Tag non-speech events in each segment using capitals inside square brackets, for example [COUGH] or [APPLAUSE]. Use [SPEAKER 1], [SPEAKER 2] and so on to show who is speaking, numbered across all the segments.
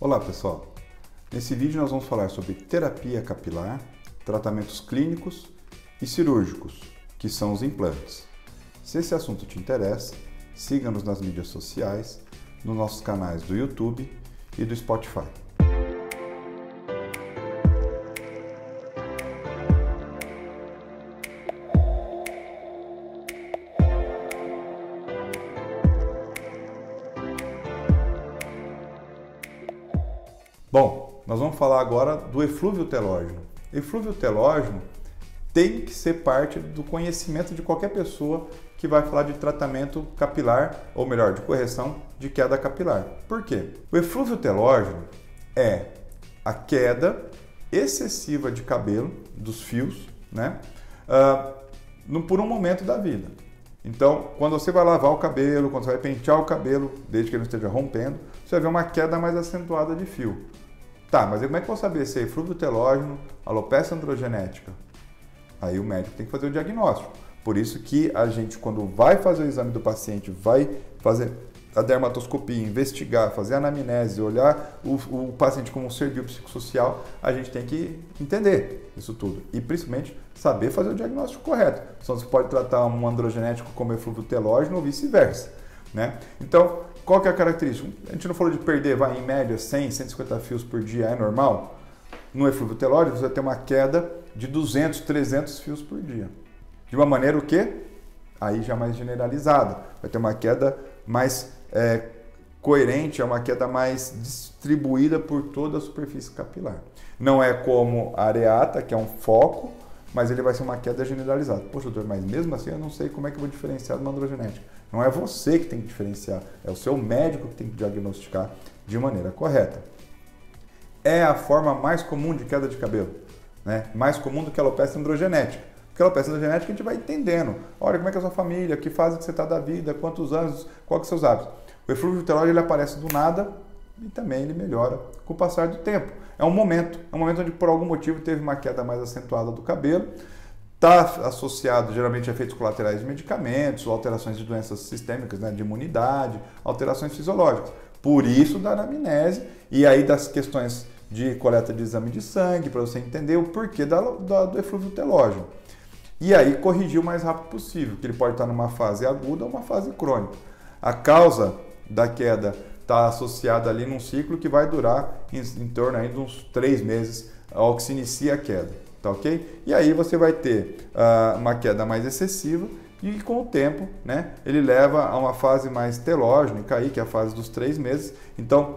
[SPEAKER 1] Olá pessoal, nesse vídeo nós vamos falar sobre terapia capilar, tratamentos clínicos e cirúrgicos, que são os implantes. Se esse assunto te interessa, siga-nos nas mídias sociais, nos nossos canais do YouTube e do Spotify. Bom, nós vamos falar agora do eflúvio telógeno. Eflúvio telógeno tem que ser parte do conhecimento de qualquer pessoa que vai falar de tratamento capilar, ou melhor, de correção de queda capilar. Por quê? O eflúvio telógeno é a queda excessiva de cabelo dos fios, né? Uh, por um momento da vida. Então, quando você vai lavar o cabelo, quando você vai pentear o cabelo, desde que ele não esteja rompendo, você vai ver uma queda mais acentuada de fio. Tá, mas como é que eu vou saber se é eflúvio telógeno, alopecia androgenética? Aí o médico tem que fazer o diagnóstico. Por isso que a gente, quando vai fazer o exame do paciente, vai fazer a dermatoscopia, investigar, fazer anamnese, olhar o, o paciente como um ser biopsicossocial, a gente tem que entender isso tudo. E principalmente saber fazer o diagnóstico correto. Senão você pode tratar um androgenético como eflúvio telógeno ou vice-versa. Né? Então, qual que é a característica? A gente não falou de perder, vai em média 100, 150 fios por dia, é normal? No eflúvio telógeno você vai ter uma queda de 200, 300 fios por dia. De uma maneira o quê? Aí já mais generalizada. Vai ter uma queda mais é, coerente, é uma queda mais distribuída por toda a superfície capilar. Não é como a areata, que é um foco, mas ele vai ser uma queda generalizada. Poxa, doutor, mas mesmo assim eu não sei como é que eu vou diferenciar de uma androgenética. Não é você que tem que diferenciar, é o seu médico que tem que diagnosticar de maneira correta. É a forma mais comum de queda de cabelo, né? mais comum do que a alopecia androgenética. Porque a alopecia androgenética a gente vai entendendo. Olha como é que é a sua família, que fase que você está da vida, quantos anos, quais são os seus hábitos. O eflúvio telóide ele aparece do nada e também ele melhora com o passar do tempo. É um momento, é um momento onde por algum motivo teve uma queda mais acentuada do cabelo Está associado geralmente a efeitos colaterais de medicamentos, alterações de doenças sistêmicas, né, de imunidade, alterações fisiológicas. Por isso da anamnese e aí das questões de coleta de exame de sangue, para você entender o porquê da, da, do eflúvio telógeno. E aí corrigir o mais rápido possível, que ele pode estar numa fase aguda ou uma fase crônica. A causa da queda está associada ali num ciclo que vai durar em, em torno aí de uns três meses ao que se inicia a queda tá ok? E aí você vai ter uh, uma queda mais excessiva e com o tempo, né, ele leva a uma fase mais telógena, aí, que é a fase dos três meses. Então,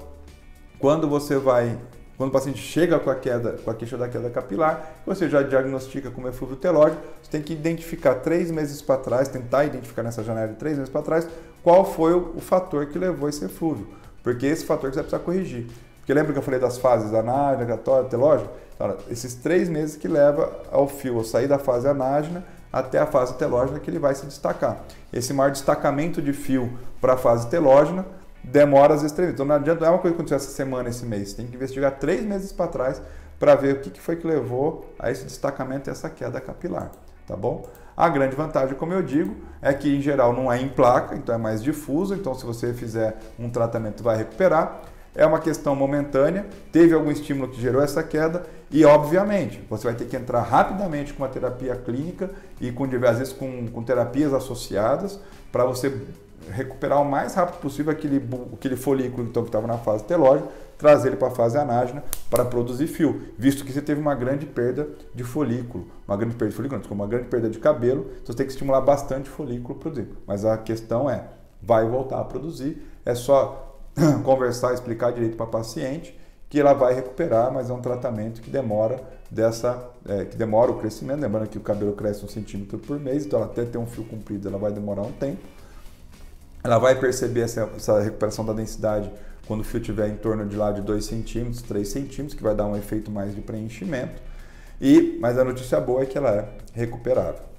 [SPEAKER 1] quando você vai, quando o paciente chega com a queda, com a queixa da queda capilar, você já diagnostica como eflúvio telógeno, você tem que identificar três meses para trás, tentar identificar nessa janela de três meses para trás, qual foi o, o fator que levou esse eflúvio, porque esse fator que você precisa corrigir. Porque lembra que eu falei das fases anágena, católica, telógica? Então, esses três meses que leva ao fio a sair da fase anágena até a fase telógena que ele vai se destacar. Esse maior destacamento de fio para a fase telógena demora às vezes. Então não adianta, não é uma coisa que aconteceu essa semana, esse mês. Tem que investigar três meses para trás para ver o que foi que levou a esse destacamento e essa queda capilar, tá bom? A grande vantagem, como eu digo, é que em geral não é em placa, então é mais difuso, então se você fizer um tratamento vai recuperar é uma questão momentânea, teve algum estímulo que gerou essa queda e, obviamente, você vai ter que entrar rapidamente com uma terapia clínica e, com, às vezes, com, com terapias associadas para você recuperar o mais rápido possível aquele, aquele folículo então, que estava na fase telógica, trazer ele para a fase anágena para produzir fio, visto que você teve uma grande perda de folículo, uma grande perda de folículo, não, uma grande perda de cabelo, então você tem que estimular bastante folículo produzir. Mas a questão é, vai voltar a produzir, é só [COUGHS] conversar, explicar direito para a paciente que ela vai recuperar, mas é um tratamento que demora dessa, é, que demora o crescimento, lembrando que o cabelo cresce um centímetro por mês, então ela até ter um fio comprido, ela vai demorar um tempo. Ela vai perceber essa, essa recuperação da densidade quando o fio estiver em torno de lá de 2 centímetros, 3 centímetros, que vai dar um efeito mais de preenchimento. E, mas a notícia boa é que ela é recuperável.